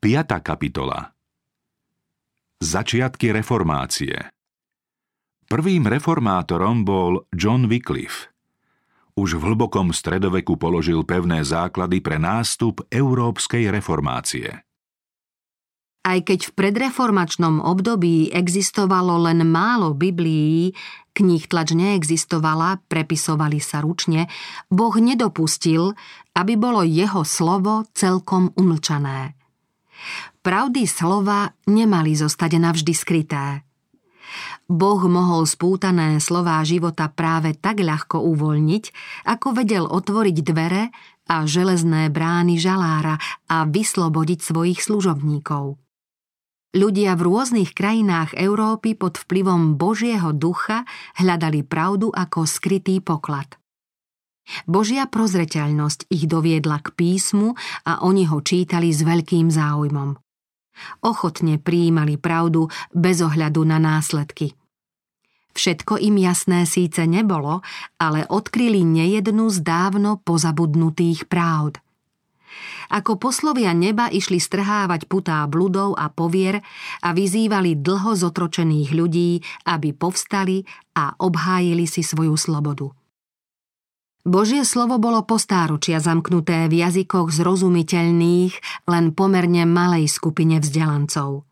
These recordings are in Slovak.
5. kapitola Začiatky reformácie Prvým reformátorom bol John Wycliffe. Už v hlbokom stredoveku položil pevné základy pre nástup európskej reformácie. Aj keď v predreformačnom období existovalo len málo Biblií, kníh tlač neexistovala, prepisovali sa ručne, Boh nedopustil, aby bolo jeho slovo celkom umlčané. Pravdy slova nemali zostať navždy skryté. Boh mohol spútané slová života práve tak ľahko uvoľniť, ako vedel otvoriť dvere a železné brány žalára a vyslobodiť svojich služobníkov. Ľudia v rôznych krajinách Európy pod vplyvom Božieho ducha hľadali pravdu ako skrytý poklad. Božia prozreteľnosť ich doviedla k písmu a oni ho čítali s veľkým záujmom. Ochotne prijímali pravdu bez ohľadu na následky. Všetko im jasné síce nebolo, ale odkryli nejednu z dávno pozabudnutých pravd. Ako poslovia neba išli strhávať putá bludov a povier a vyzývali dlho zotročených ľudí, aby povstali a obhájili si svoju slobodu. Božie slovo bolo postáročia zamknuté v jazykoch zrozumiteľných len pomerne malej skupine vzdelancov.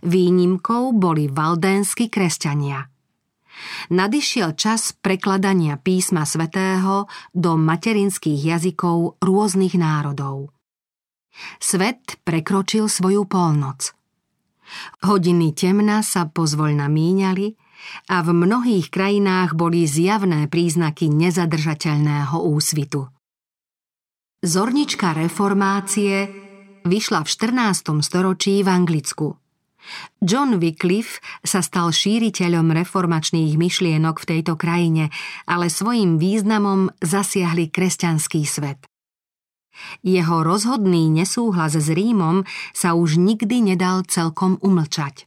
Výnimkou boli valdénsky kresťania. Nadišiel čas prekladania písma svätého do materinských jazykov rôznych národov. Svet prekročil svoju polnoc. Hodiny temna sa pozvoľna míňali a v mnohých krajinách boli zjavné príznaky nezadržateľného úsvitu. Zornička reformácie vyšla v 14. storočí v Anglicku. John Wycliffe sa stal šíriteľom reformačných myšlienok v tejto krajine, ale svojim významom zasiahli kresťanský svet. Jeho rozhodný nesúhlas s Rímom sa už nikdy nedal celkom umlčať.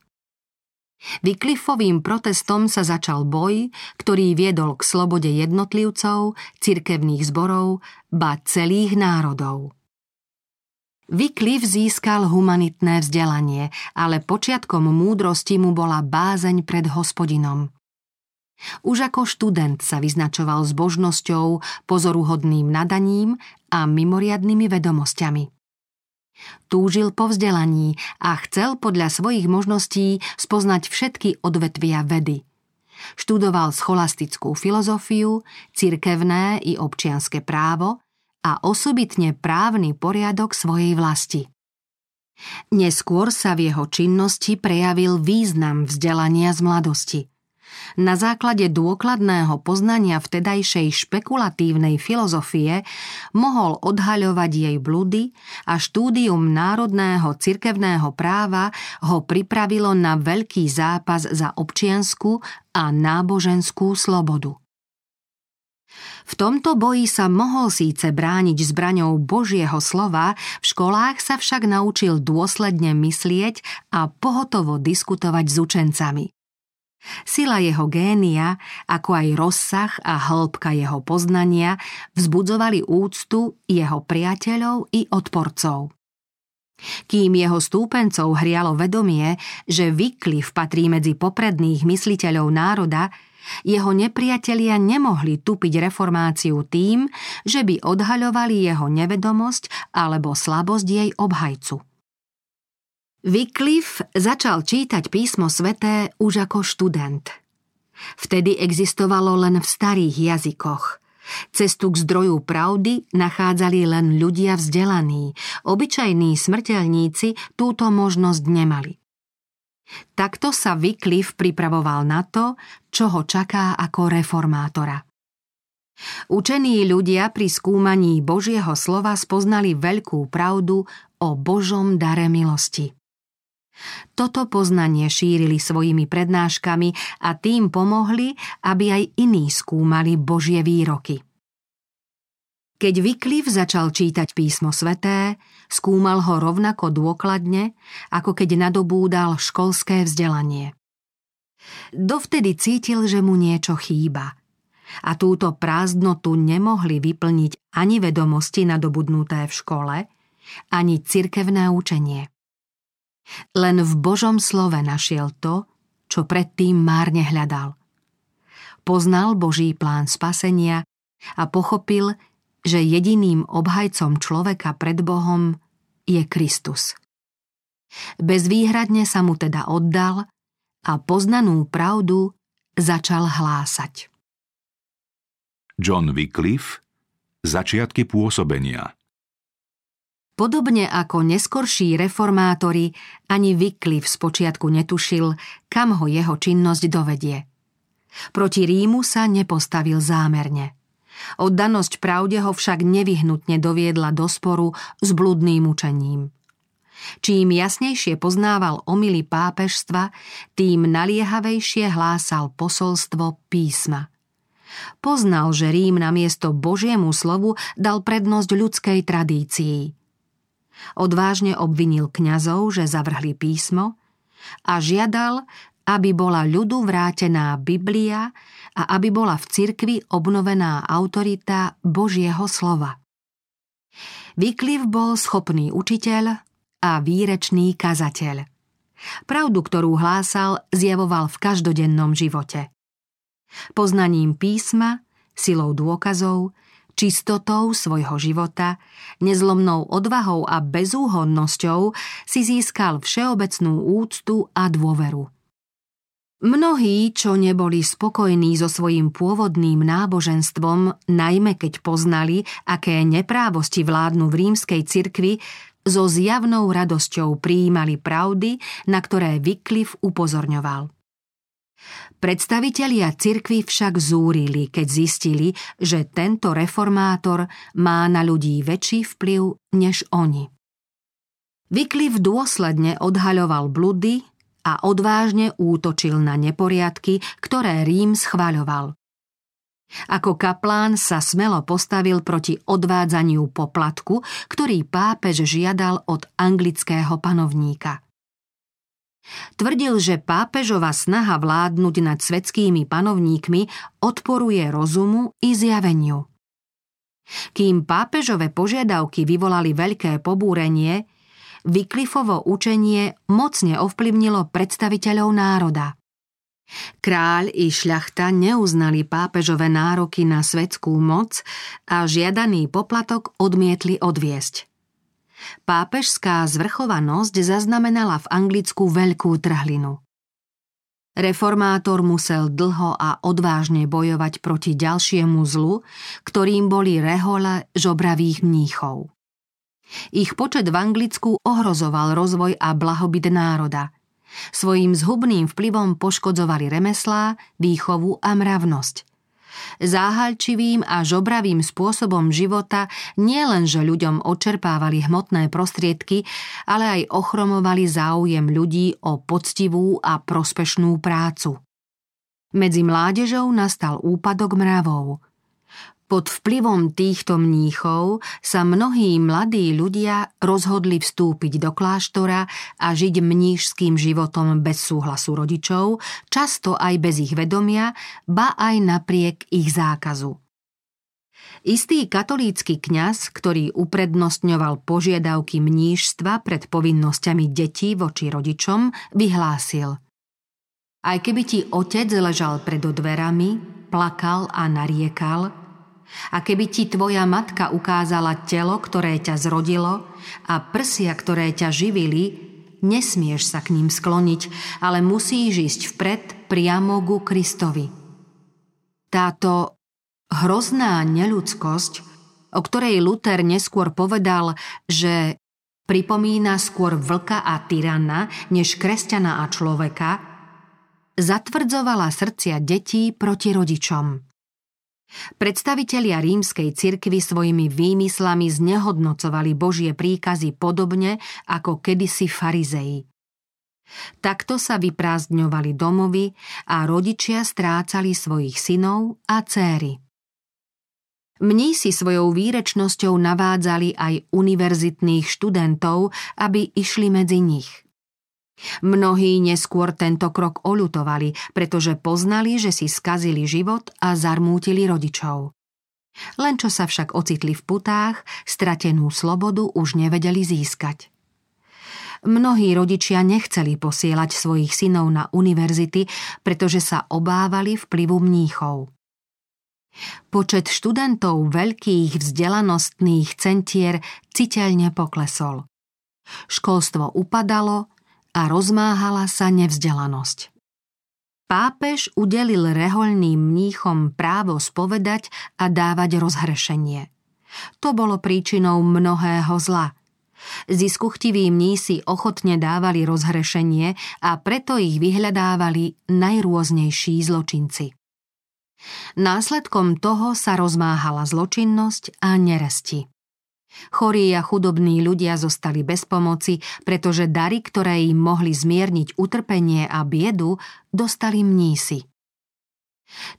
Vyklifovým protestom sa začal boj, ktorý viedol k slobode jednotlivcov, cirkevných zborov, ba celých národov. Vyklif získal humanitné vzdelanie, ale počiatkom múdrosti mu bola bázeň pred hospodinom. Už ako študent sa vyznačoval zbožnosťou, pozoruhodným nadaním a mimoriadnými vedomosťami. Túžil po vzdelaní a chcel podľa svojich možností spoznať všetky odvetvia vedy. Študoval scholastickú filozofiu, cirkevné i občianske právo a osobitne právny poriadok svojej vlasti. Neskôr sa v jeho činnosti prejavil význam vzdelania z mladosti – na základe dôkladného poznania vtedajšej špekulatívnej filozofie mohol odhaľovať jej bludy a štúdium národného cirkevného práva ho pripravilo na veľký zápas za občiansku a náboženskú slobodu. V tomto boji sa mohol síce brániť zbraňou Božieho slova, v školách sa však naučil dôsledne myslieť a pohotovo diskutovať s učencami. Sila jeho génia, ako aj rozsah a hĺbka jeho poznania vzbudzovali úctu jeho priateľov i odporcov. Kým jeho stúpencov hrialo vedomie, že Wycliffe patrí medzi popredných mysliteľov národa, jeho nepriatelia nemohli tupiť reformáciu tým, že by odhaľovali jeho nevedomosť alebo slabosť jej obhajcu. Wycliffe začal čítať písmo sveté už ako študent. Vtedy existovalo len v starých jazykoch. Cestu k zdroju pravdy nachádzali len ľudia vzdelaní, obyčajní smrteľníci túto možnosť nemali. Takto sa Wycliffe pripravoval na to, čo ho čaká ako reformátora. Učení ľudia pri skúmaní Božieho slova spoznali veľkú pravdu o Božom dare milosti. Toto poznanie šírili svojimi prednáškami a tým pomohli, aby aj iní skúmali Božie výroky. Keď Vyklif začal čítať písmo sveté, skúmal ho rovnako dôkladne, ako keď nadobúdal školské vzdelanie. Dovtedy cítil, že mu niečo chýba. A túto prázdnotu nemohli vyplniť ani vedomosti nadobudnuté v škole, ani cirkevné učenie. Len v Božom slove našiel to, čo predtým márne hľadal. Poznal Boží plán spasenia a pochopil, že jediným obhajcom človeka pred Bohom je Kristus. Bezvýhradne sa mu teda oddal a poznanú pravdu začal hlásať. John Wycliffe Začiatky pôsobenia Podobne ako neskorší reformátori, ani Wycliffe spočiatku netušil, kam ho jeho činnosť dovedie. Proti Rímu sa nepostavil zámerne. Oddanosť pravde ho však nevyhnutne doviedla do sporu s bludným učením. Čím jasnejšie poznával omily pápežstva, tým naliehavejšie hlásal posolstvo písma – Poznal, že Rím na miesto Božiemu slovu dal prednosť ľudskej tradícii. Odvážne obvinil kňazov, že zavrhli písmo a žiadal, aby bola ľudu vrátená Biblia a aby bola v cirkvi obnovená autorita Božieho slova. Vykliv bol schopný učiteľ a výrečný kazateľ. Pravdu, ktorú hlásal, zjavoval v každodennom živote. Poznaním písma, silou dôkazov, čistotou svojho života, nezlomnou odvahou a bezúhodnosťou si získal všeobecnú úctu a dôveru. Mnohí, čo neboli spokojní so svojím pôvodným náboženstvom, najmä keď poznali, aké neprávosti vládnu v rímskej cirkvi, so zjavnou radosťou prijímali pravdy, na ktoré Wycliffe upozorňoval. Predstavitelia cirkvy však zúrili, keď zistili, že tento reformátor má na ľudí väčší vplyv než oni. Vykliv dôsledne odhaľoval bludy a odvážne útočil na neporiadky, ktoré Rím schvaľoval. Ako kaplán sa smelo postavil proti odvádzaniu poplatku, ktorý pápež žiadal od anglického panovníka – Tvrdil, že pápežova snaha vládnuť nad svetskými panovníkmi odporuje rozumu i zjaveniu. Kým pápežové požiadavky vyvolali veľké pobúrenie, Vyklifovo učenie mocne ovplyvnilo predstaviteľov národa. Kráľ i šľachta neuznali pápežové nároky na svetskú moc a žiadaný poplatok odmietli odviesť. Pápežská zvrchovanosť zaznamenala v Anglicku veľkú trhlinu. Reformátor musel dlho a odvážne bojovať proti ďalšiemu zlu, ktorým boli rehole žobravých mníchov. Ich počet v Anglicku ohrozoval rozvoj a blahobyt národa. Svojím zhubným vplyvom poškodzovali remeslá, výchovu a mravnosť – Záhalčivým a žobravým spôsobom života nielenže ľuďom očerpávali hmotné prostriedky, ale aj ochromovali záujem ľudí o poctivú a prospešnú prácu. Medzi mládežou nastal úpadok mravov – pod vplyvom týchto mníchov sa mnohí mladí ľudia rozhodli vstúpiť do kláštora a žiť mnížským životom bez súhlasu rodičov, často aj bez ich vedomia, ba aj napriek ich zákazu. Istý katolícky kňaz, ktorý uprednostňoval požiadavky mnížstva pred povinnosťami detí voči rodičom, vyhlásil Aj keby ti otec ležal pred dverami, plakal a nariekal, a keby ti tvoja matka ukázala telo, ktoré ťa zrodilo a prsia, ktoré ťa živili, nesmieš sa k ním skloniť, ale musíš ísť vpred priamo ku Kristovi. Táto hrozná neludskosť, o ktorej Luther neskôr povedal, že pripomína skôr vlka a tyrana, než kresťana a človeka, zatvrdzovala srdcia detí proti rodičom. Predstavitelia rímskej cirkvy svojimi výmyslami znehodnocovali Božie príkazy podobne ako kedysi farizei. Takto sa vyprázdňovali domovy a rodičia strácali svojich synov a céry. si svojou výrečnosťou navádzali aj univerzitných študentov, aby išli medzi nich – Mnohí neskôr tento krok oľutovali, pretože poznali, že si skazili život a zarmútili rodičov. Len čo sa však ocitli v putách, stratenú slobodu už nevedeli získať. Mnohí rodičia nechceli posielať svojich synov na univerzity, pretože sa obávali vplyvu mníchov. Počet študentov veľkých vzdelanostných centier citeľne poklesol. Školstvo upadalo a rozmáhala sa nevzdelanosť. Pápež udelil rehoľným mníchom právo spovedať a dávať rozhrešenie. To bolo príčinou mnohého zla. Ziskuchtiví mnísi ochotne dávali rozhrešenie a preto ich vyhľadávali najrôznejší zločinci. Následkom toho sa rozmáhala zločinnosť a neresti. Chorí a chudobní ľudia zostali bez pomoci, pretože dary, ktoré im mohli zmierniť utrpenie a biedu, dostali mnísi.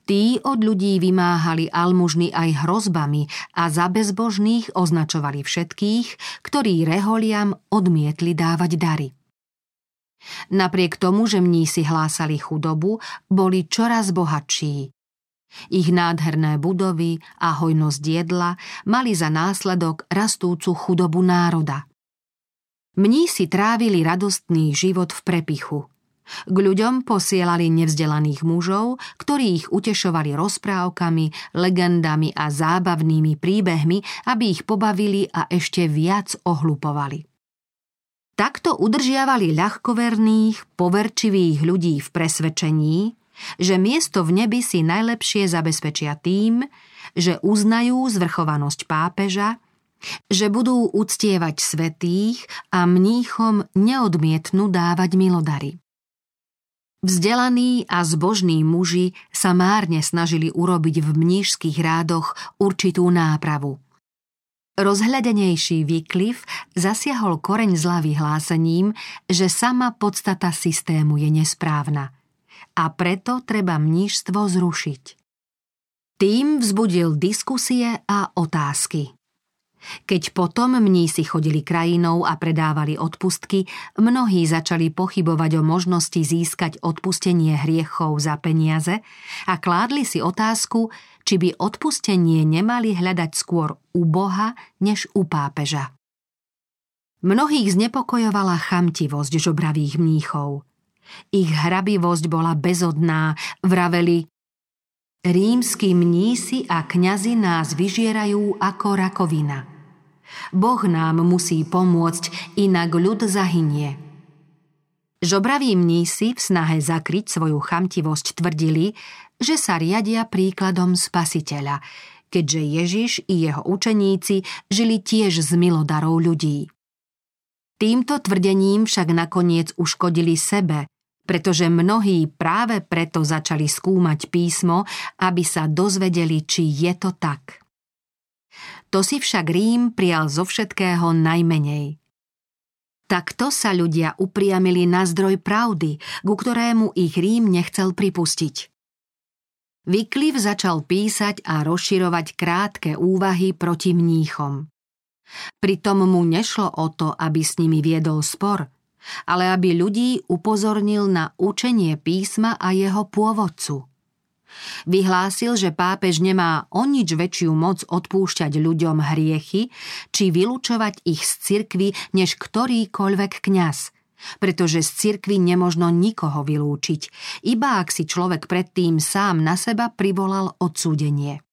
Tí od ľudí vymáhali almužny aj hrozbami a za bezbožných označovali všetkých, ktorí reholiam odmietli dávať dary. Napriek tomu, že mnísi hlásali chudobu, boli čoraz bohatší. Ich nádherné budovy a hojnosť jedla mali za následok rastúcu chudobu národa. Mnísi trávili radostný život v prepichu. K ľuďom posielali nevzdelaných mužov, ktorí ich utešovali rozprávkami, legendami a zábavnými príbehmi, aby ich pobavili a ešte viac ohlupovali. Takto udržiavali ľahkoverných, poverčivých ľudí v presvedčení, že miesto v nebi si najlepšie zabezpečia tým, že uznajú zvrchovanosť pápeža, že budú uctievať svetých a mníchom neodmietnú dávať milodary. Vzdelaní a zbožní muži sa márne snažili urobiť v mnížských rádoch určitú nápravu. Rozhľadenejší Wycliffe zasiahol koreň zla vyhlásením, že sama podstata systému je nesprávna – a preto treba mnížstvo zrušiť. Tým vzbudil diskusie a otázky. Keď potom mnísi chodili krajinou a predávali odpustky, mnohí začali pochybovať o možnosti získať odpustenie hriechov za peniaze a kládli si otázku, či by odpustenie nemali hľadať skôr u Boha než u pápeža. Mnohých znepokojovala chamtivosť žobravých mníchov. Ich hrabivosť bola bezodná, vraveli Rímsky mnísi a kňazi nás vyžierajú ako rakovina. Boh nám musí pomôcť, inak ľud zahynie. Žobraví mnísi v snahe zakryť svoju chamtivosť tvrdili, že sa riadia príkladom spasiteľa, keďže Ježiš i jeho učeníci žili tiež z milodarov ľudí. Týmto tvrdením však nakoniec uškodili sebe, pretože mnohí práve preto začali skúmať písmo, aby sa dozvedeli, či je to tak. To si však Rím prijal zo všetkého najmenej. Takto sa ľudia upriamili na zdroj pravdy, ku ktorému ich Rím nechcel pripustiť. Wycliffe začal písať a rozširovať krátke úvahy proti mníchom. Pritom mu nešlo o to, aby s nimi viedol spor – ale aby ľudí upozornil na učenie písma a jeho pôvodcu. Vyhlásil, že pápež nemá o nič väčšiu moc odpúšťať ľuďom hriechy, či vylúčovať ich z cirkvy, než ktorýkoľvek kňaz, pretože z cirkvy nemožno nikoho vylúčiť, iba ak si človek predtým sám na seba privolal odsúdenie.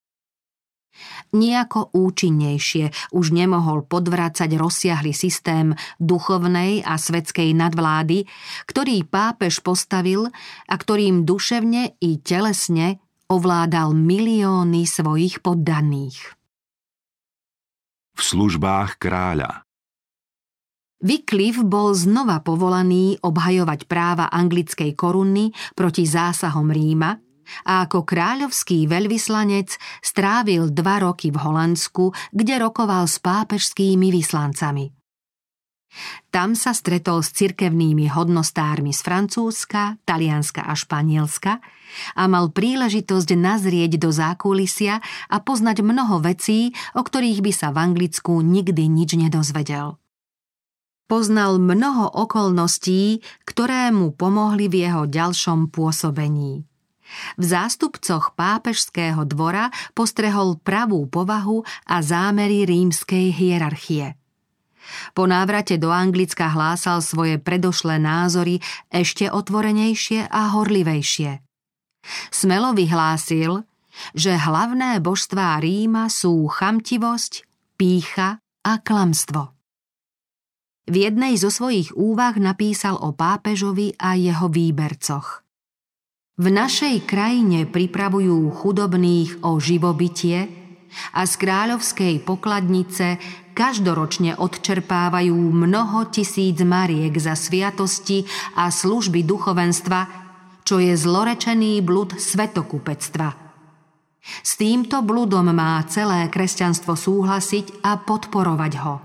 Nijako účinnejšie už nemohol podvrácať rozsiahly systém duchovnej a svetskej nadvlády, ktorý pápež postavil a ktorým duševne i telesne ovládal milióny svojich poddaných. V službách kráľa Wycliffe bol znova povolaný obhajovať práva anglickej koruny proti zásahom Ríma a ako kráľovský veľvyslanec strávil dva roky v Holandsku, kde rokoval s pápežskými vyslancami. Tam sa stretol s cirkevnými hodnostármi z Francúzska, Talianska a Španielska a mal príležitosť nazrieť do zákulisia a poznať mnoho vecí, o ktorých by sa v Anglicku nikdy nič nedozvedel. Poznal mnoho okolností, ktoré mu pomohli v jeho ďalšom pôsobení V zástupcoch pápežského dvora postrehol pravú povahu a zámery rímskej hierarchie. Po návrate do Anglicka hlásal svoje predošlé názory ešte otvorenejšie a horlivejšie. Smelo vyhlásil, že hlavné božstvá Ríma sú chamtivosť, pícha a klamstvo. V jednej zo svojich úvah napísal o pápežovi a jeho výbercoch. V našej krajine pripravujú chudobných o živobytie a z kráľovskej pokladnice každoročne odčerpávajú mnoho tisíc mariek za sviatosti a služby duchovenstva, čo je zlorečený blud svetokupectva. S týmto bludom má celé kresťanstvo súhlasiť a podporovať ho.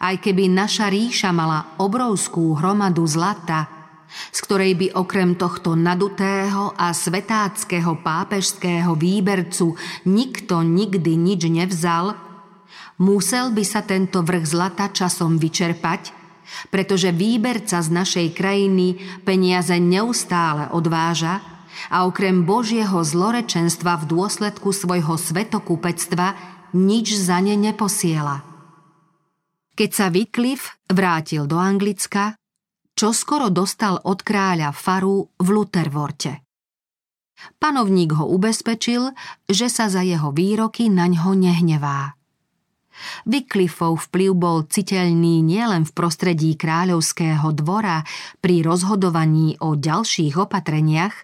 Aj keby naša ríša mala obrovskú hromadu zlata, z ktorej by okrem tohto nadutého a svetáckého pápežského výbercu nikto nikdy nič nevzal, musel by sa tento vrch zlata časom vyčerpať, pretože výberca z našej krajiny peniaze neustále odváža a okrem Božieho zlorečenstva v dôsledku svojho svetokupectva nič za ne neposiela. Keď sa Wycliffe vrátil do Anglicka, čo skoro dostal od kráľa faru v Luthervorte. Panovník ho ubezpečil, že sa za jeho výroky na ňo nehnevá. Wycliffov vplyv bol citeľný nielen v prostredí kráľovského dvora pri rozhodovaní o ďalších opatreniach,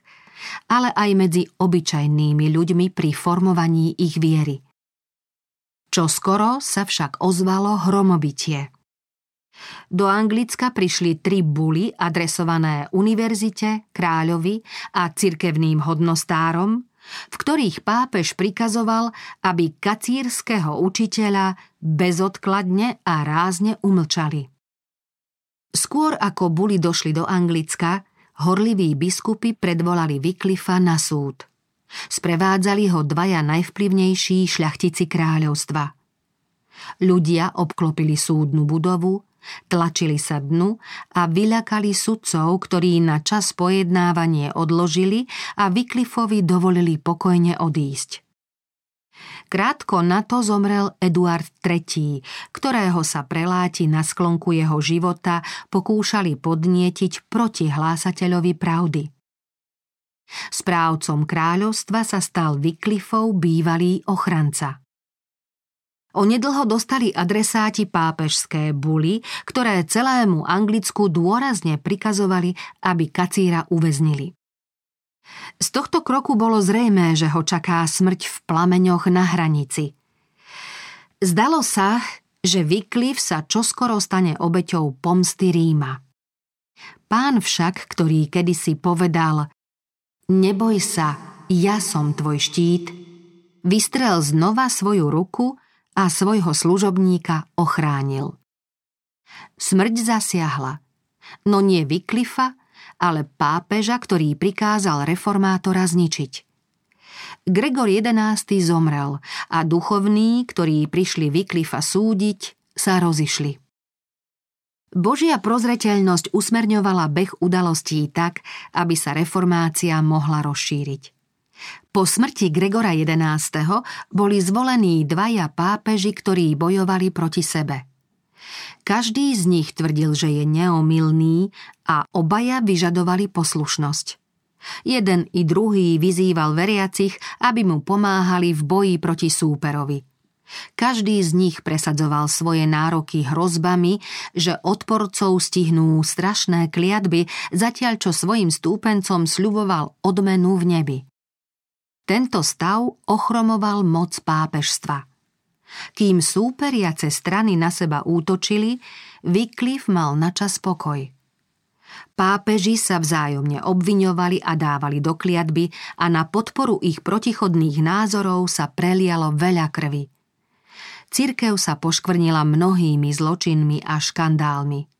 ale aj medzi obyčajnými ľuďmi pri formovaní ich viery. Čo skoro sa však ozvalo hromobitie. Do Anglicka prišli tri buly adresované univerzite, kráľovi a cirkevným hodnostárom, v ktorých pápež prikazoval, aby kacírskeho učiteľa bezodkladne a rázne umlčali. Skôr ako boli došli do Anglicka, horliví biskupy predvolali Vyklifa na súd. Sprevádzali ho dvaja najvplyvnejší šľachtici kráľovstva. Ľudia obklopili súdnu budovu, Tlačili sa dnu a vyľakali sudcov, ktorí na čas pojednávanie odložili a Vyklifovi dovolili pokojne odísť. Krátko na to zomrel Eduard III, ktorého sa preláti na sklonku jeho života pokúšali podnietiť proti hlásateľovi pravdy. Správcom kráľovstva sa stal Vyklifov bývalý ochranca. Onedlho dostali adresáti pápežské buly, ktoré celému Anglicku dôrazne prikazovali, aby kacíra uväznili. Z tohto kroku bolo zrejmé, že ho čaká smrť v plameňoch na hranici. Zdalo sa, že Vykliv sa čoskoro stane obeťou pomsty Ríma. Pán však, ktorý kedysi povedal Neboj sa, ja som tvoj štít, vystrel znova svoju ruku a svojho služobníka ochránil. Smrť zasiahla, no nie Vyklifa, ale pápeža, ktorý prikázal reformátora zničiť. Gregor XI zomrel a duchovní, ktorí prišli Vyklifa súdiť, sa rozišli. Božia prozreteľnosť usmerňovala beh udalostí tak, aby sa reformácia mohla rozšíriť. Po smrti Gregora XI. boli zvolení dvaja pápeži, ktorí bojovali proti sebe. Každý z nich tvrdil, že je neomilný a obaja vyžadovali poslušnosť. Jeden i druhý vyzýval veriacich, aby mu pomáhali v boji proti súperovi. Každý z nich presadzoval svoje nároky hrozbami, že odporcov stihnú strašné kliatby, zatiaľ čo svojim stúpencom sľuboval odmenu v nebi. Tento stav ochromoval moc pápežstva. Kým súperiace strany na seba útočili, Wycliffe mal načas pokoj. Pápeži sa vzájomne obviňovali a dávali do kliatby a na podporu ich protichodných názorov sa prelialo veľa krvi. Cirkev sa poškvrnila mnohými zločinmi a škandálmi.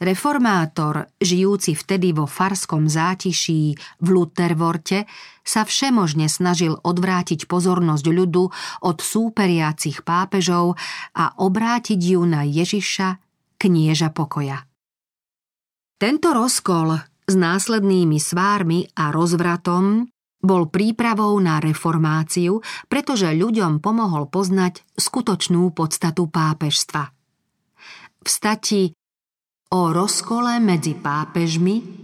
Reformátor, žijúci vtedy vo farskom zátiší v Luthervorte, sa všemožne snažil odvrátiť pozornosť ľudu od súperiacich pápežov a obrátiť ju na Ježiša, knieža pokoja. Tento rozkol s následnými svármi a rozvratom bol prípravou na reformáciu, pretože ľuďom pomohol poznať skutočnú podstatu pápežstva. V stati o rozkole medzi pápežmi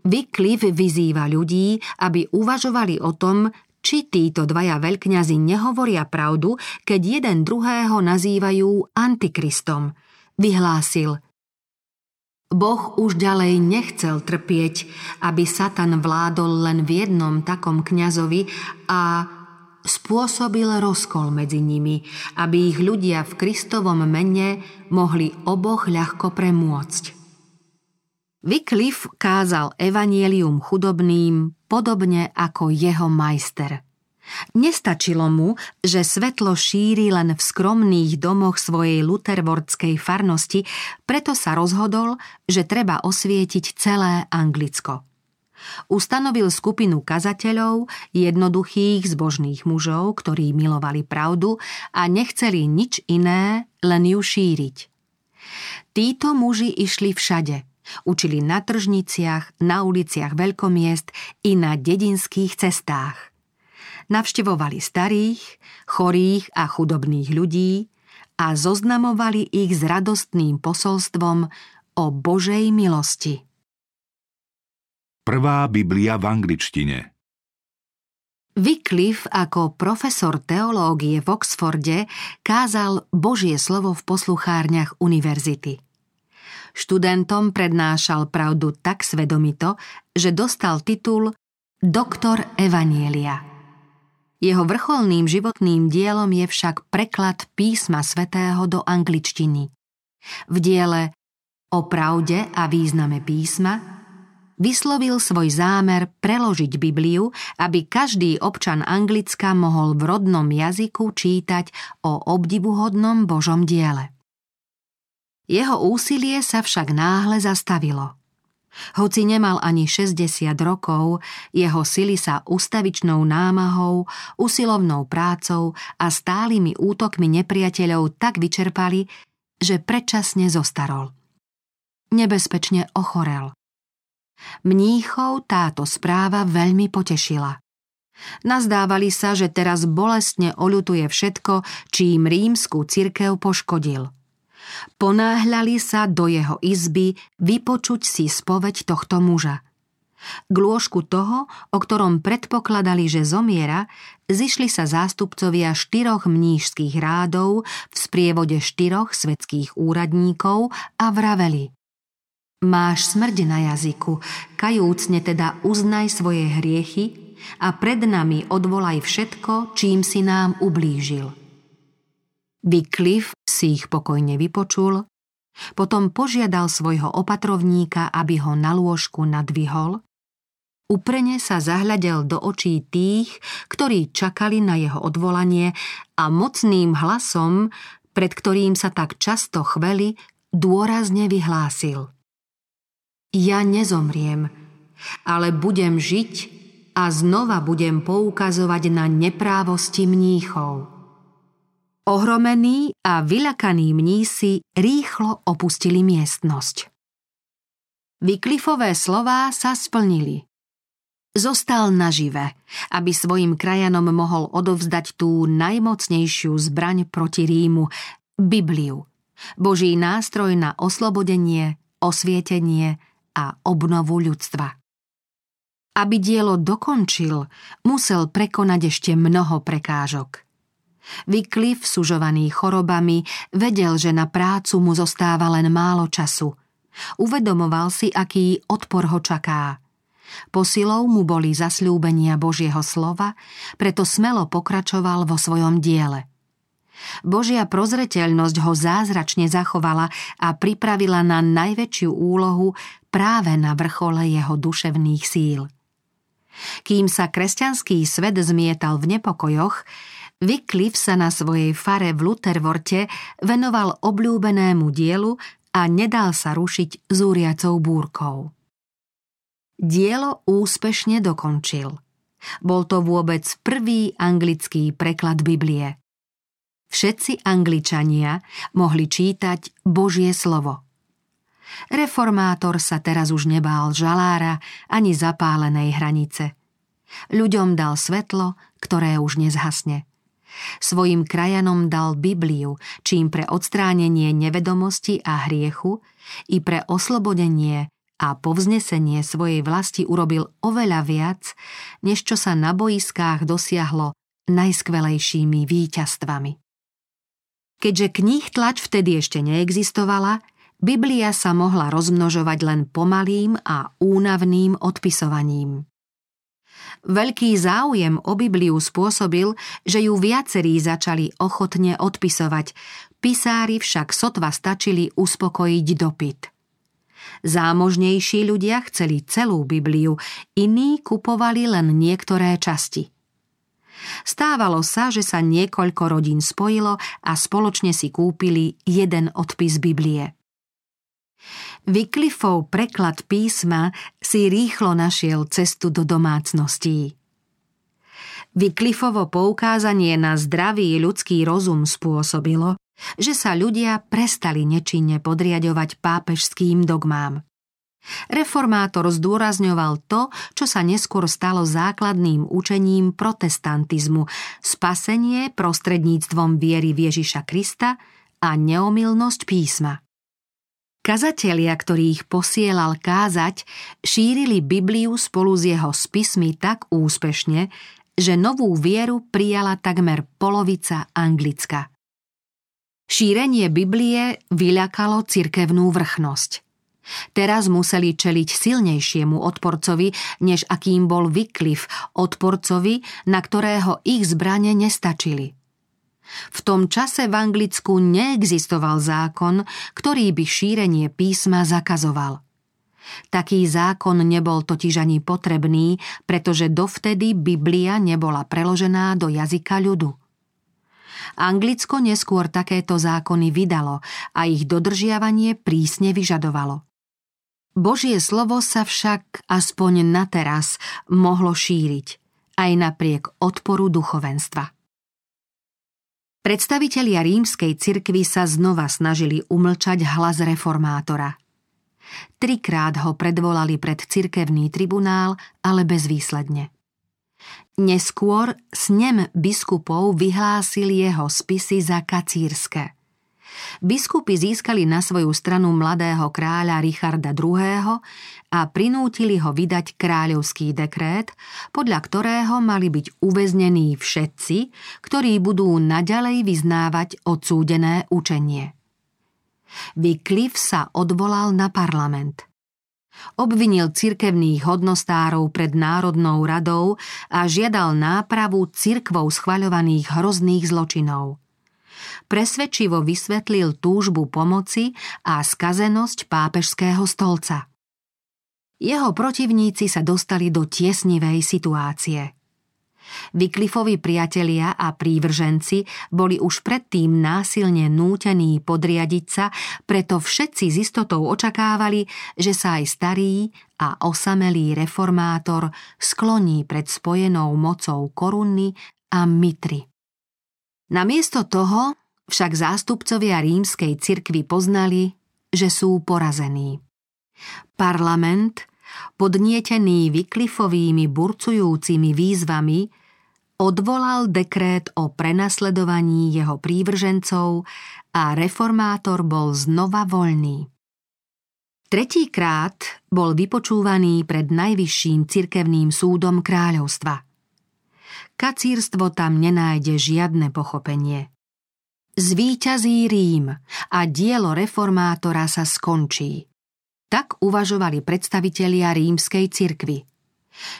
Wycliffe vyzýva ľudí, aby uvažovali o tom, či títo dvaja veľkňazi nehovoria pravdu, keď jeden druhého nazývajú antikristom. Vyhlásil – Boh už ďalej nechcel trpieť, aby Satan vládol len v jednom takom kňazovi a spôsobil rozkol medzi nimi, aby ich ľudia v Kristovom mene mohli oboch ľahko premôcť. Wycliffe kázal evanielium chudobným podobne ako jeho majster – Nestačilo mu, že svetlo šíri len v skromných domoch svojej lutervordskej farnosti, preto sa rozhodol, že treba osvietiť celé Anglicko. Ustanovil skupinu kazateľov, jednoduchých zbožných mužov, ktorí milovali pravdu a nechceli nič iné, len ju šíriť. Títo muži išli všade – Učili na tržniciach, na uliciach veľkomiest i na dedinských cestách. Navštevovali starých, chorých a chudobných ľudí a zoznamovali ich s radostným posolstvom o Božej milosti. Prvá Biblia v angličtine Wycliffe ako profesor teológie v Oxforde kázal Božie slovo v posluchárniach univerzity. Študentom prednášal pravdu tak svedomito, že dostal titul Doktor Evanielia. Jeho vrcholným životným dielom je však preklad písma svätého do angličtiny. V diele O pravde a význame písma vyslovil svoj zámer preložiť Bibliu, aby každý občan Anglicka mohol v rodnom jazyku čítať o obdivuhodnom Božom diele. Jeho úsilie sa však náhle zastavilo – hoci nemal ani 60 rokov, jeho sily sa ustavičnou námahou, usilovnou prácou a stálymi útokmi nepriateľov tak vyčerpali, že predčasne zostarol. Nebezpečne ochorel. Mníchov táto správa veľmi potešila. Nazdávali sa, že teraz bolestne oľutuje všetko, čím rímsku cirkev poškodil – Ponáhľali sa do jeho izby vypočuť si spoveď tohto muža. K lôžku toho, o ktorom predpokladali, že zomiera, zišli sa zástupcovia štyroch mnížských rádov v sprievode štyroch svetských úradníkov a vraveli Máš smrť na jazyku, kajúcne teda uznaj svoje hriechy a pred nami odvolaj všetko, čím si nám ublížil. Wycliffe si ich pokojne vypočul, potom požiadal svojho opatrovníka, aby ho na lôžku nadvihol, uprene sa zahľadel do očí tých, ktorí čakali na jeho odvolanie a mocným hlasom, pred ktorým sa tak často chveli, dôrazne vyhlásil. Ja nezomriem, ale budem žiť a znova budem poukazovať na neprávosti mníchov. Ohromení a vyľakaní mnísi rýchlo opustili miestnosť. Vyklifové slová sa splnili. Zostal nažive, aby svojim krajanom mohol odovzdať tú najmocnejšiu zbraň proti Rímu, Bibliu, Boží nástroj na oslobodenie, osvietenie a obnovu ľudstva. Aby dielo dokončil, musel prekonať ešte mnoho prekážok – Vyklif, sužovaný chorobami, vedel, že na prácu mu zostáva len málo času. Uvedomoval si, aký odpor ho čaká. Posilou mu boli zasľúbenia Božieho slova, preto smelo pokračoval vo svojom diele. Božia prozreteľnosť ho zázračne zachovala a pripravila na najväčšiu úlohu práve na vrchole jeho duševných síl. Kým sa kresťanský svet zmietal v nepokojoch, Wycliffe sa na svojej fare v Luthervorte venoval obľúbenému dielu a nedal sa rušiť zúriacou búrkou. Dielo úspešne dokončil. Bol to vôbec prvý anglický preklad Biblie. Všetci Angličania mohli čítať Božie slovo. Reformátor sa teraz už nebál žalára ani zapálenej hranice. Ľuďom dal svetlo, ktoré už nezhasne. Svojim krajanom dal Bibliu, čím pre odstránenie nevedomosti a hriechu i pre oslobodenie a povznesenie svojej vlasti urobil oveľa viac, než čo sa na boiskách dosiahlo najskvelejšími víťazstvami. Keďže knih tlač vtedy ešte neexistovala, Biblia sa mohla rozmnožovať len pomalým a únavným odpisovaním. Veľký záujem o Bibliu spôsobil, že ju viacerí začali ochotne odpisovať, pisári však sotva stačili uspokojiť dopyt. Zámožnejší ľudia chceli celú Bibliu, iní kupovali len niektoré časti. Stávalo sa, že sa niekoľko rodín spojilo a spoločne si kúpili jeden odpis Biblie. Wycliffov preklad písma si rýchlo našiel cestu do domácností. Wycliffovo poukázanie na zdravý ľudský rozum spôsobilo, že sa ľudia prestali nečinne podriadovať pápežským dogmám. Reformátor zdôrazňoval to, čo sa neskôr stalo základným učením protestantizmu, spasenie prostredníctvom viery Ježiša Krista a neomilnosť písma. Kazatelia, ktorých posielal kázať, šírili Bibliu spolu s jeho spismi tak úspešne, že novú vieru prijala takmer polovica Anglicka. Šírenie Biblie vyľakalo cirkevnú vrchnosť. Teraz museli čeliť silnejšiemu odporcovi, než akým bol Wycliffe, odporcovi, na ktorého ich zbrane nestačili – v tom čase v Anglicku neexistoval zákon, ktorý by šírenie písma zakazoval. Taký zákon nebol totiž ani potrebný, pretože dovtedy Biblia nebola preložená do jazyka ľudu. Anglicko neskôr takéto zákony vydalo a ich dodržiavanie prísne vyžadovalo. Božie slovo sa však aspoň na teraz mohlo šíriť, aj napriek odporu duchovenstva. Predstavitelia rímskej cirkvy sa znova snažili umlčať hlas reformátora. Trikrát ho predvolali pred cirkevný tribunál, ale bezvýsledne. Neskôr snem biskupov vyhlásil jeho spisy za kacírske – Biskupy získali na svoju stranu mladého kráľa Richarda II. a prinútili ho vydať kráľovský dekrét, podľa ktorého mali byť uväznení všetci, ktorí budú naďalej vyznávať odsúdené učenie. Wycliffe sa odvolal na parlament – obvinil cirkevných hodnostárov pred Národnou radou a žiadal nápravu cirkvou schvaľovaných hrozných zločinov presvedčivo vysvetlil túžbu pomoci a skazenosť pápežského stolca. Jeho protivníci sa dostali do tiesnivej situácie. Vykliffovi priatelia a prívrženci boli už predtým násilne nútení podriadiť sa, preto všetci z istotou očakávali, že sa aj starý a osamelý reformátor skloní pred spojenou mocou koruny a mitry. Namiesto toho však zástupcovia rímskej cirkvy poznali, že sú porazení. Parlament, podnietený vyklifovými burcujúcimi výzvami, odvolal dekrét o prenasledovaní jeho prívržencov a reformátor bol znova voľný. Tretíkrát bol vypočúvaný pred najvyšším cirkevným súdom kráľovstva. Kacírstvo tam nenájde žiadne pochopenie. Zvíťazí Rím a dielo reformátora sa skončí. Tak uvažovali predstavitelia rímskej cirkvy.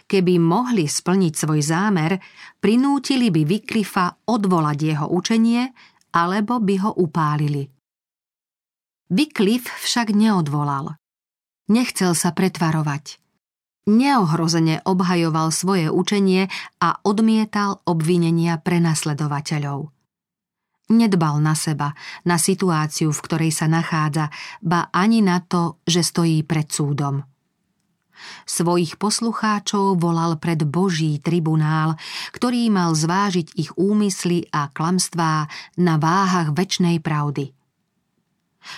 Keby mohli splniť svoj zámer, prinútili by Vyklifa odvolať jeho učenie alebo by ho upálili. Vyklif však neodvolal. Nechcel sa pretvarovať. Neohrozene obhajoval svoje učenie a odmietal obvinenia prenasledovateľov. Nedbal na seba, na situáciu, v ktorej sa nachádza, ba ani na to, že stojí pred súdom. Svojich poslucháčov volal pred Boží tribunál, ktorý mal zvážiť ich úmysly a klamstvá na váhach väčšnej pravdy.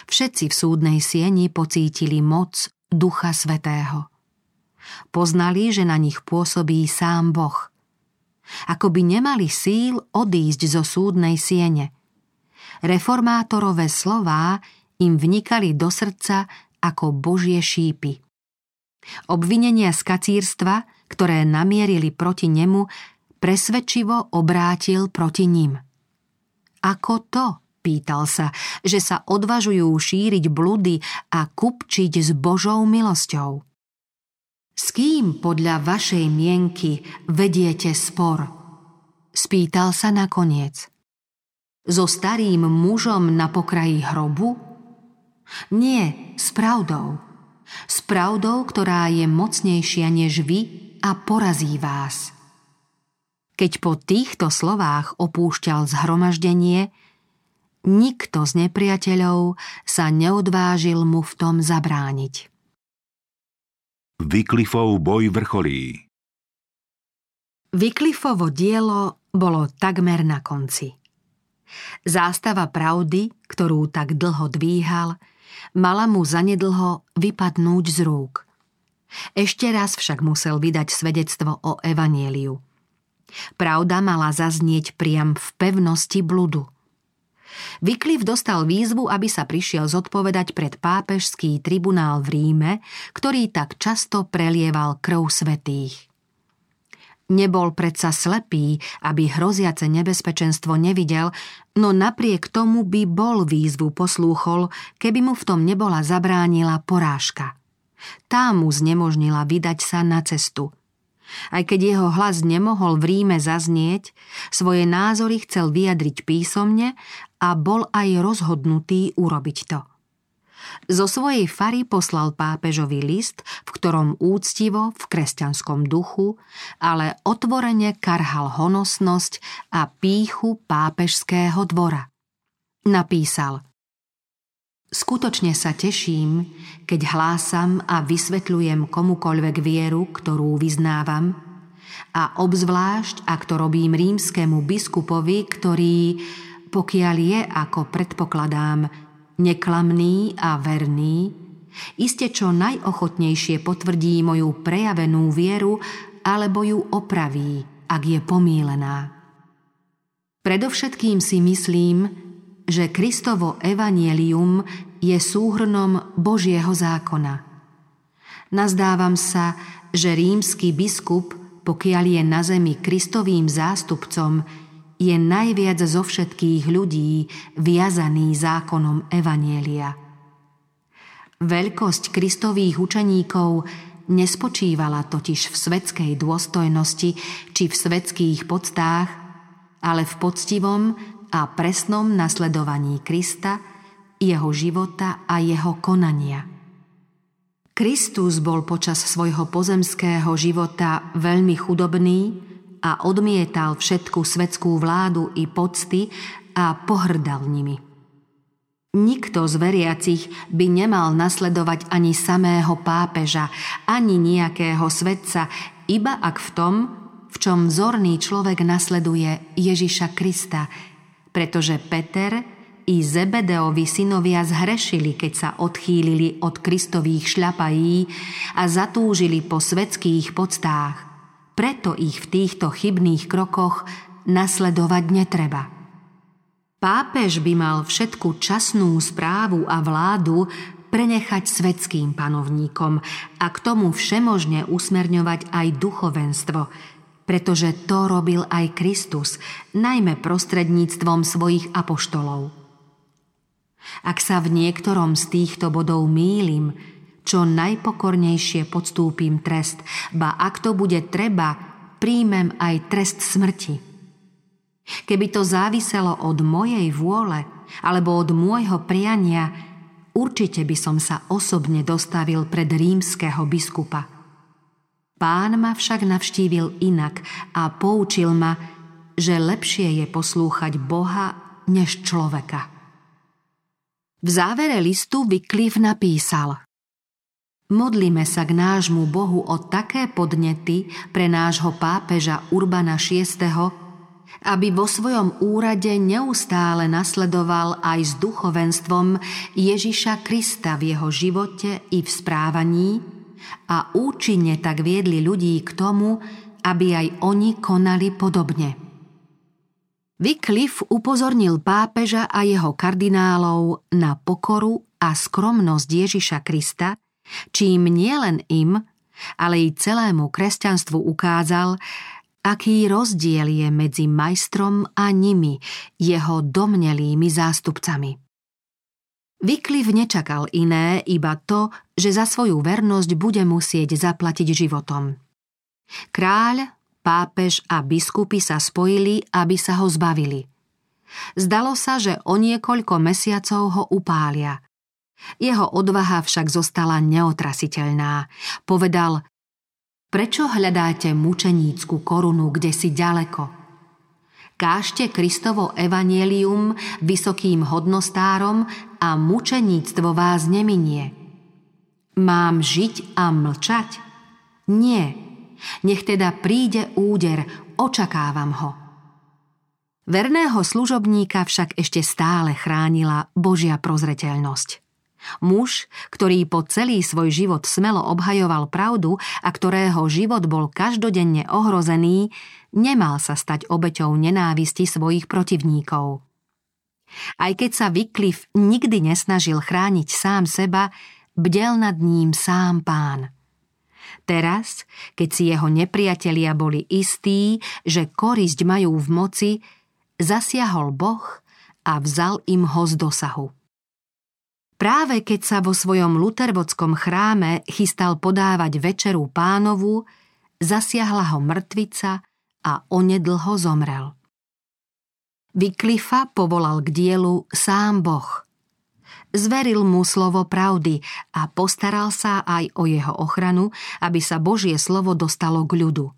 Všetci v súdnej sieni pocítili moc Ducha Svetého. Poznali, že na nich pôsobí sám Boh. Ako by nemali síl odísť zo súdnej siene. Reformátorové slová im vnikali do srdca ako božie šípy. Obvinenia z kacírstva, ktoré namierili proti nemu, presvedčivo obrátil proti ním. Ako to, pýtal sa, že sa odvažujú šíriť bludy a kupčiť s Božou milosťou? S kým podľa vašej mienky vediete spor? Spýtal sa nakoniec. So starým mužom na pokraji hrobu? Nie, s pravdou. S pravdou, ktorá je mocnejšia než vy a porazí vás. Keď po týchto slovách opúšťal zhromaždenie, nikto z nepriateľov sa neodvážil mu v tom zabrániť. Vyklifov boj vrcholí. Vyklifovo dielo bolo takmer na konci. Zástava pravdy, ktorú tak dlho dvíhal, mala mu zanedlho vypadnúť z rúk. Ešte raz však musel vydať svedectvo o evanieliu – Pravda mala zaznieť priam v pevnosti bludu. Vyklif dostal výzvu, aby sa prišiel zodpovedať pred pápežský tribunál v Ríme, ktorý tak často prelieval krv svetých. Nebol predsa slepý, aby hroziace nebezpečenstvo nevidel, no napriek tomu by bol výzvu poslúchol, keby mu v tom nebola zabránila porážka. Tá mu znemožnila vydať sa na cestu – aj keď jeho hlas nemohol v Ríme zaznieť, svoje názory chcel vyjadriť písomne a bol aj rozhodnutý urobiť to. Zo svojej fary poslal pápežový list, v ktorom úctivo, v kresťanskom duchu, ale otvorene karhal honosnosť a píchu pápežského dvora. Napísal – Skutočne sa teším, keď hlásam a vysvetľujem komukoľvek vieru, ktorú vyznávam, a obzvlášť, ak to robím rímskému biskupovi, ktorý, pokiaľ je, ako predpokladám, neklamný a verný, iste čo najochotnejšie potvrdí moju prejavenú vieru alebo ju opraví, ak je pomílená. Predovšetkým si myslím, že Kristovo evanielium je súhrnom Božieho zákona. Nazdávam sa, že rímsky biskup, pokiaľ je na zemi Kristovým zástupcom, je najviac zo všetkých ľudí viazaný zákonom Evanielia. Veľkosť Kristových učeníkov nespočívala totiž v svetskej dôstojnosti či v svetských podstách, ale v poctivom a presnom nasledovaní Krista, jeho života a jeho konania. Kristus bol počas svojho pozemského života veľmi chudobný a odmietal všetku svetskú vládu i pocty a pohrdal nimi. Nikto z veriacich by nemal nasledovať ani samého pápeža, ani nejakého svetca, iba ak v tom, v čom vzorný človek nasleduje Ježiša Krista, pretože Peter i Zebedeovi synovia zhrešili, keď sa odchýlili od Kristových šľapají a zatúžili po svetských podstách. Preto ich v týchto chybných krokoch nasledovať netreba. Pápež by mal všetku časnú správu a vládu prenechať svetským panovníkom a k tomu všemožne usmerňovať aj duchovenstvo – pretože to robil aj Kristus, najmä prostredníctvom svojich apoštolov. Ak sa v niektorom z týchto bodov mýlim, čo najpokornejšie podstúpim trest, ba ak to bude treba, príjmem aj trest smrti. Keby to záviselo od mojej vôle alebo od môjho priania, určite by som sa osobne dostavil pred rímskeho biskupa – Pán ma však navštívil inak a poučil ma, že lepšie je poslúchať Boha než človeka. V závere listu Vyklif napísal Modlíme sa k nášmu Bohu o také podnety pre nášho pápeža Urbana VI., aby vo svojom úrade neustále nasledoval aj s duchovenstvom Ježiša Krista v jeho živote i v správaní a účinne tak viedli ľudí k tomu, aby aj oni konali podobne. Wycliffe upozornil pápeža a jeho kardinálov na pokoru a skromnosť Ježiša Krista, čím nielen im, ale i celému kresťanstvu ukázal, aký rozdiel je medzi majstrom a nimi, jeho domnelými zástupcami. Vykliv nečakal iné, iba to, že za svoju vernosť bude musieť zaplatiť životom. Kráľ, pápež a biskupy sa spojili, aby sa ho zbavili. Zdalo sa, že o niekoľko mesiacov ho upália. Jeho odvaha však zostala neotrasiteľná. Povedal, prečo hľadáte mučenícku korunu, kde si ďaleko? Kážte Kristovo evanielium vysokým hodnostárom a mučeníctvo vás neminie. Mám žiť a mlčať? Nie. Nech teda príde úder, očakávam ho. Verného služobníka však ešte stále chránila Božia prozreteľnosť. Muž, ktorý po celý svoj život smelo obhajoval pravdu a ktorého život bol každodenne ohrozený, nemal sa stať obeťou nenávisti svojich protivníkov. Aj keď sa Wycliffe nikdy nesnažil chrániť sám seba, bdel nad ním sám pán – Teraz, keď si jeho nepriatelia boli istí, že korisť majú v moci, zasiahol Boh a vzal im ho z dosahu. Práve keď sa vo svojom lutervodskom chráme chystal podávať večeru pánovu, zasiahla ho mŕtvica a onedlho zomrel. Vyklifa povolal k dielu sám Boh – Zveril mu slovo pravdy a postaral sa aj o jeho ochranu, aby sa Božie slovo dostalo k ľudu.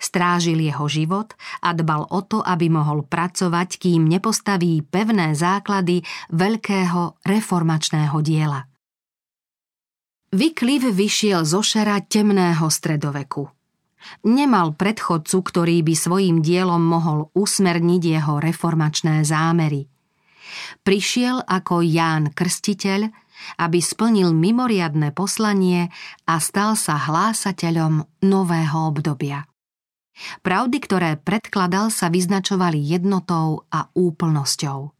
Strážil jeho život a dbal o to, aby mohol pracovať, kým nepostaví pevné základy veľkého reformačného diela. Vykliv vyšiel zo šera temného stredoveku. Nemal predchodcu, ktorý by svojim dielom mohol usmerniť jeho reformačné zámery – Prišiel ako Ján Krstiteľ, aby splnil mimoriadne poslanie a stal sa hlásateľom nového obdobia. Pravdy, ktoré predkladal, sa vyznačovali jednotou a úplnosťou.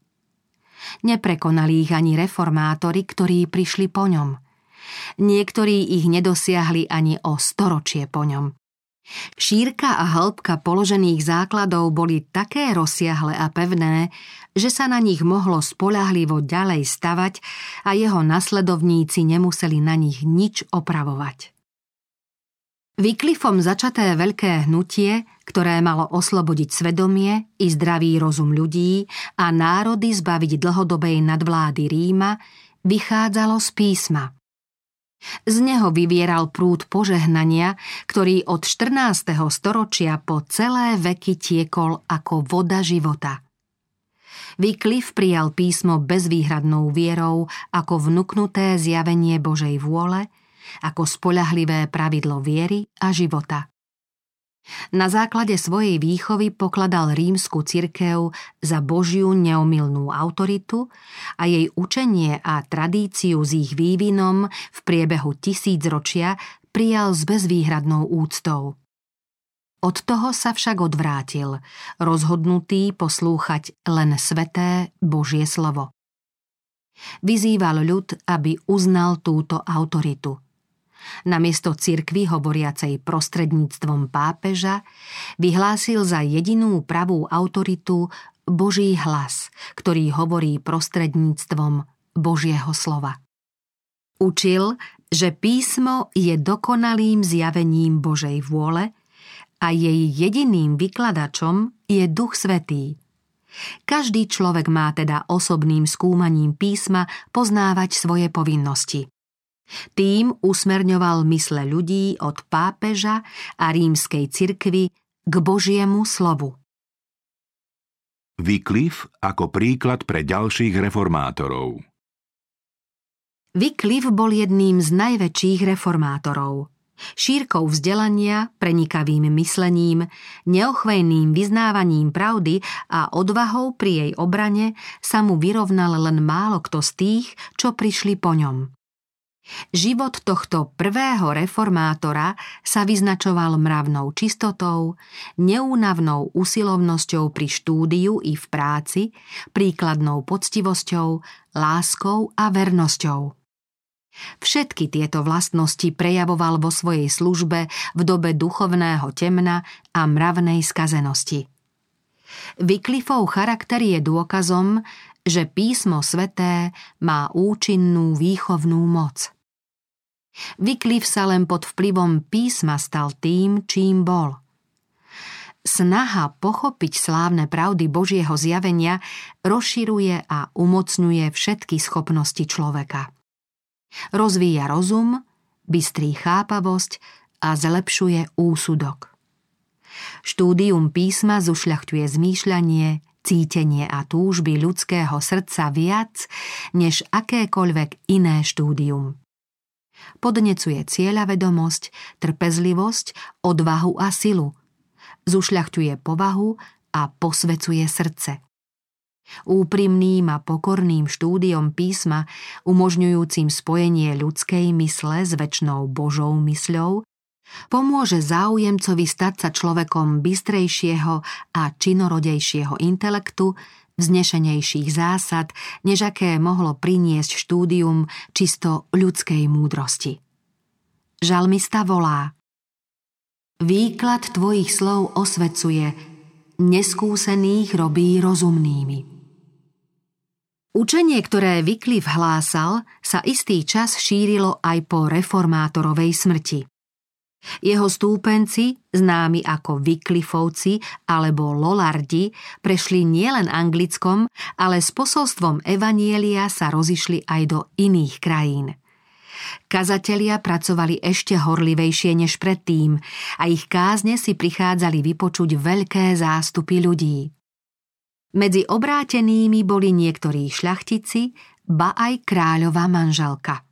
Neprekonali ich ani reformátori, ktorí prišli po ňom. Niektorí ich nedosiahli ani o storočie po ňom. Šírka a hĺbka položených základov boli také rozsiahle a pevné, že sa na nich mohlo spolahlivo ďalej stavať a jeho nasledovníci nemuseli na nich nič opravovať. Vyklifom začaté veľké hnutie, ktoré malo oslobodiť svedomie i zdravý rozum ľudí a národy zbaviť dlhodobej nadvlády Ríma, vychádzalo z písma – z neho vyvieral prúd požehnania, ktorý od 14. storočia po celé veky tiekol ako voda života. Vyklif prijal písmo bezvýhradnou vierou ako vnuknuté zjavenie Božej vôle, ako spoľahlivé pravidlo viery a života. Na základe svojej výchovy pokladal rímsku cirkev za Božiu neomilnú autoritu a jej učenie a tradíciu s ich vývinom v priebehu tisícročia prijal s bezvýhradnou úctou. Od toho sa však odvrátil, rozhodnutý poslúchať len sveté Božie slovo. Vyzýval ľud, aby uznal túto autoritu – namiesto cirkvy hovoriacej prostredníctvom pápeža, vyhlásil za jedinú pravú autoritu Boží hlas, ktorý hovorí prostredníctvom Božieho slova. Učil, že písmo je dokonalým zjavením Božej vôle a jej jediným vykladačom je Duch Svetý. Každý človek má teda osobným skúmaním písma poznávať svoje povinnosti. Tým usmerňoval mysle ľudí od pápeža a rímskej cirkvy k Božiemu slovu. Wycliffe ako príklad pre ďalších reformátorov. Wycliffe bol jedným z najväčších reformátorov. Šírkou vzdelania, prenikavým myslením, neochvejným vyznávaním pravdy a odvahou pri jej obrane sa mu vyrovnal len málo kto z tých, čo prišli po ňom. Život tohto prvého reformátora sa vyznačoval mravnou čistotou, neúnavnou usilovnosťou pri štúdiu i v práci, príkladnou poctivosťou, láskou a vernosťou. Všetky tieto vlastnosti prejavoval vo svojej službe v dobe duchovného temna a mravnej skazenosti. Vyklifov charakter je dôkazom, že písmo sveté má účinnú výchovnú moc. Vyklif sa len pod vplyvom písma stal tým, čím bol. Snaha pochopiť slávne pravdy Božieho zjavenia rozširuje a umocňuje všetky schopnosti človeka. Rozvíja rozum, bystrí chápavosť a zlepšuje úsudok. Štúdium písma zušľachtuje zmýšľanie, cítenie a túžby ľudského srdca viac než akékoľvek iné štúdium. Podnecuje cieľavedomosť, trpezlivosť, odvahu a silu. Zušľachtuje povahu a posvecuje srdce. Úprimným a pokorným štúdiom písma, umožňujúcim spojenie ľudskej mysle s väčšnou Božou mysľou, pomôže záujemcovi stať sa človekom bystrejšieho a činorodejšieho intelektu, vznešenejších zásad, než aké mohlo priniesť štúdium čisto ľudskej múdrosti. Žalmista volá Výklad tvojich slov osvecuje, neskúsených robí rozumnými. Učenie, ktoré Wycliffe hlásal, sa istý čas šírilo aj po reformátorovej smrti. Jeho stúpenci, známi ako Wycliffovci alebo Lollardi, prešli nielen anglickom, ale s posolstvom Evanielia sa rozišli aj do iných krajín. Kazatelia pracovali ešte horlivejšie než predtým a ich kázne si prichádzali vypočuť veľké zástupy ľudí. Medzi obrátenými boli niektorí šľachtici, ba aj kráľová manželka.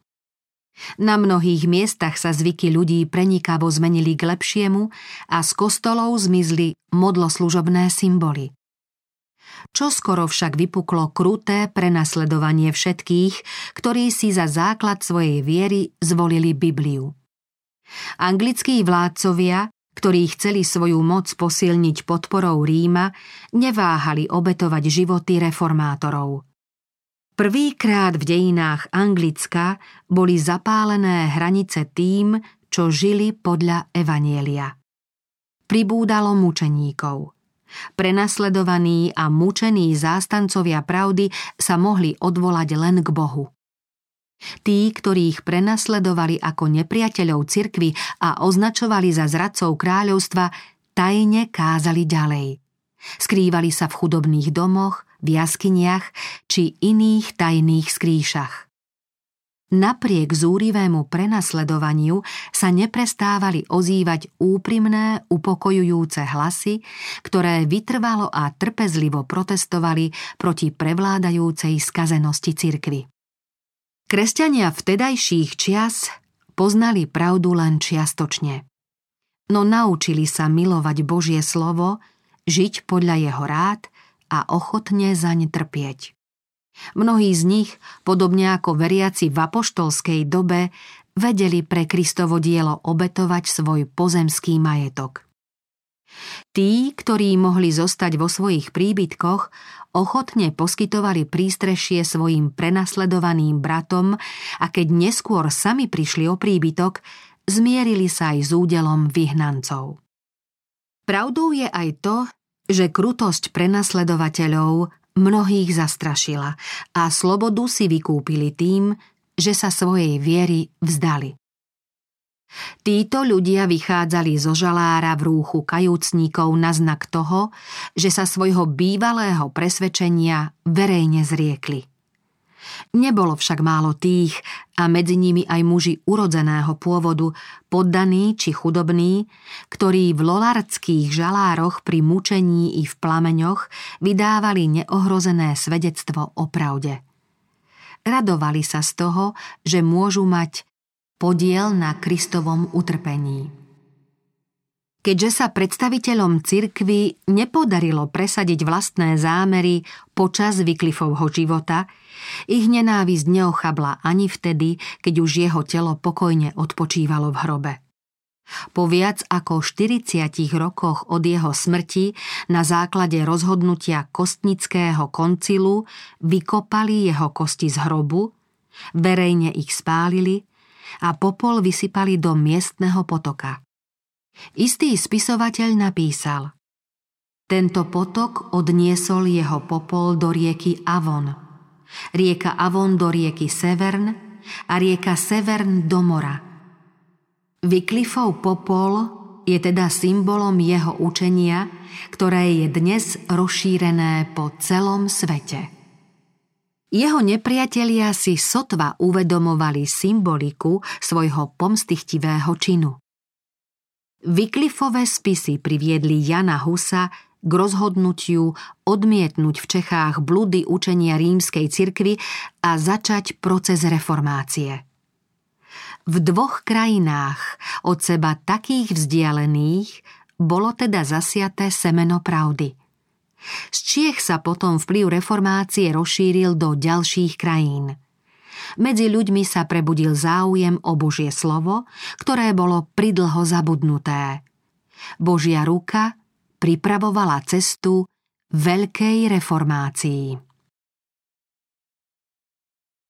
Na mnohých miestach sa zvyky ľudí prenikavo zmenili k lepšiemu a z kostolov zmizli modloslužobné symboly. Čo skoro však vypuklo kruté prenasledovanie všetkých, ktorí si za základ svojej viery zvolili Bibliu. Anglickí vládcovia ktorí chceli svoju moc posilniť podporou Ríma, neváhali obetovať životy reformátorov. Prvýkrát v dejinách Anglicka boli zapálené hranice tým, čo žili podľa Evanielia. Pribúdalo mučeníkov. Prenasledovaní a mučení zástancovia pravdy sa mohli odvolať len k Bohu. Tí, ktorých prenasledovali ako nepriateľov cirkvy a označovali za zradcov kráľovstva, tajne kázali ďalej. Skrývali sa v chudobných domoch, v jaskyniach či iných tajných skrýšach. Napriek zúrivému prenasledovaniu sa neprestávali ozývať úprimné, upokojujúce hlasy, ktoré vytrvalo a trpezlivo protestovali proti prevládajúcej skazenosti cirkvy. Kresťania vtedajších čias poznali pravdu len čiastočne. No naučili sa milovať Božie slovo, žiť podľa jeho rád a ochotne zaň trpieť. Mnohí z nich, podobne ako veriaci v apoštolskej dobe, vedeli pre Kristovo dielo obetovať svoj pozemský majetok. Tí, ktorí mohli zostať vo svojich príbytkoch, ochotne poskytovali prístrešie svojim prenasledovaným bratom a keď neskôr sami prišli o príbytok, zmierili sa aj s údelom vyhnancov. Pravdou je aj to, že krutosť prenasledovateľov mnohých zastrašila a slobodu si vykúpili tým, že sa svojej viery vzdali. Títo ľudia vychádzali zo žalára v rúchu kajúcníkov na znak toho, že sa svojho bývalého presvedčenia verejne zriekli. Nebolo však málo tých, a medzi nimi aj muži urodzeného pôvodu, poddaní či chudobní, ktorí v lolardských žalároch pri mučení i v plameňoch vydávali neohrozené svedectvo o pravde. Radovali sa z toho, že môžu mať podiel na Kristovom utrpení. Keďže sa predstaviteľom cirkvy nepodarilo presadiť vlastné zámery počas Vyklifovho života, ich nenávisť neochabla ani vtedy, keď už jeho telo pokojne odpočívalo v hrobe. Po viac ako 40 rokoch od jeho smrti na základe rozhodnutia kostnického koncilu vykopali jeho kosti z hrobu, verejne ich spálili a popol vysypali do miestneho potoka. Istý spisovateľ napísal Tento potok odniesol jeho popol do rieky Avon, rieka Avon do rieky Severn a rieka Severn do mora – Vyklifov popol je teda symbolom jeho učenia, ktoré je dnes rozšírené po celom svete. Jeho nepriatelia si sotva uvedomovali symboliku svojho pomstichtivého činu. Vyklifové spisy priviedli Jana Husa k rozhodnutiu odmietnúť v Čechách bludy učenia rímskej cirkvy a začať proces reformácie. V dvoch krajinách od seba takých vzdialených bolo teda zasiaté semeno pravdy. Z Čiech sa potom vplyv reformácie rozšíril do ďalších krajín. Medzi ľuďmi sa prebudil záujem o Božie slovo, ktoré bolo pridlho zabudnuté. Božia ruka pripravovala cestu veľkej reformácii.